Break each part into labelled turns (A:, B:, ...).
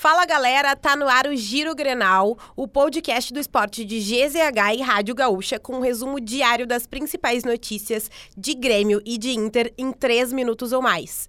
A: Fala galera, tá no ar o Giro Grenal, o podcast do esporte de GZH e Rádio Gaúcha, com um resumo diário das principais notícias de Grêmio e de Inter em três minutos ou mais.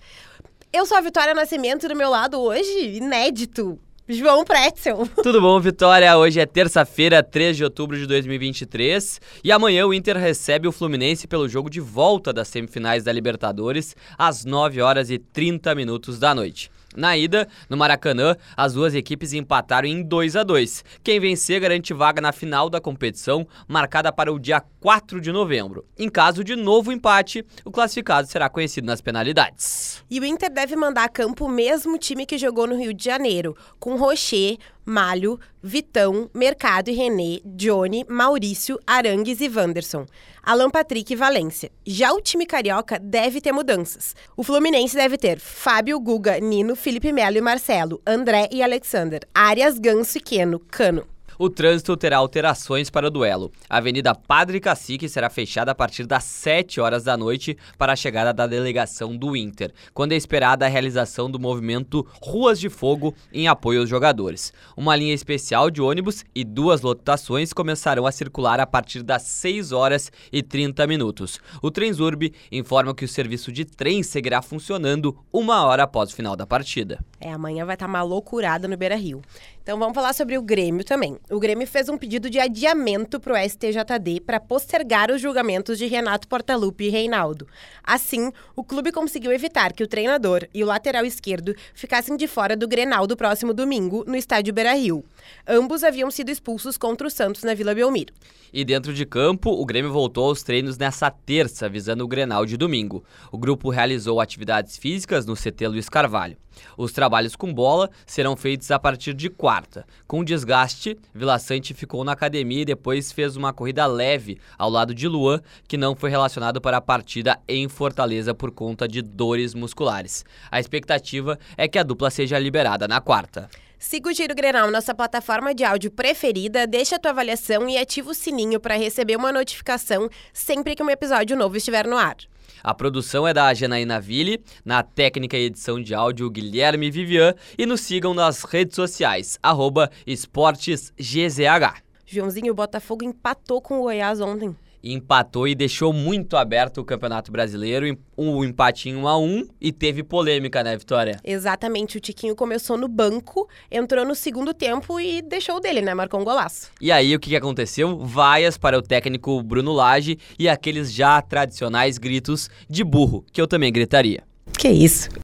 A: Eu sou a Vitória Nascimento do meu lado hoje, inédito. João Pretzel.
B: Tudo bom, Vitória? Hoje é terça-feira, 3 de outubro de 2023 e amanhã o Inter recebe o Fluminense pelo jogo de volta das semifinais da Libertadores às 9 horas e 30 minutos da noite. Na ida, no Maracanã, as duas equipes empataram em 2 a 2. Quem vencer garante vaga na final da competição, marcada para o dia 4 de novembro. Em caso de novo empate, o classificado será conhecido nas penalidades.
A: E o Inter deve mandar a campo o mesmo time que jogou no Rio de Janeiro, com Rocher, Malho, Vitão, Mercado e René, Johnny, Maurício, Arangues e Wanderson. Alan Patrick e Valência. Já o time carioca deve ter mudanças. O Fluminense deve ter Fábio, Guga, Nino, Felipe Melo e Marcelo, André e Alexander, Arias, Ganso e Queno, Cano.
B: O trânsito terá alterações para o duelo. A Avenida Padre Cacique será fechada a partir das 7 horas da noite para a chegada da delegação do Inter, quando é esperada a realização do movimento Ruas de Fogo em apoio aos jogadores. Uma linha especial de ônibus e duas lotações começarão a circular a partir das 6 horas e 30 minutos. O Transurb informa que o serviço de trem seguirá funcionando uma hora após o final da partida.
A: É, amanhã vai estar uma loucurada no Beira Rio. Então vamos falar sobre o Grêmio também. O Grêmio fez um pedido de adiamento para o STJD para postergar os julgamentos de Renato Portaluppi e Reinaldo. Assim, o clube conseguiu evitar que o treinador e o lateral esquerdo ficassem de fora do Grenal do próximo domingo no estádio Beira-Rio. Ambos haviam sido expulsos contra o Santos na Vila Belmiro.
B: E dentro de campo, o Grêmio voltou aos treinos nessa terça, visando o Grenal de domingo. O grupo realizou atividades físicas no CT Luiz Carvalho. Os trabalhos com bola serão feitos a partir de quarta. Com desgaste, Vila Sante ficou na academia e depois fez uma corrida leve ao lado de Luan, que não foi relacionado para a partida em Fortaleza por conta de dores musculares. A expectativa é que a dupla seja liberada na quarta.
A: Siga o Giro Grenal, nossa plataforma de áudio preferida, deixa a tua avaliação e ativa o sininho para receber uma notificação sempre que um episódio novo estiver no ar.
B: A produção é da Janaína Ville, na técnica e edição de áudio Guilherme Vivian e nos sigam nas redes sociais, arroba esportesgzh.
A: Joãozinho, o Botafogo empatou com o Goiás ontem
B: empatou e deixou muito aberto o Campeonato Brasileiro, um empate em 1 a 1 e teve polêmica, né, Vitória?
A: Exatamente, o Tiquinho começou no banco, entrou no segundo tempo e deixou dele, né, marcou um golaço.
B: E aí o que aconteceu? Vaias para o técnico Bruno Lage e aqueles já tradicionais gritos de burro, que eu também gritaria.
A: Que isso?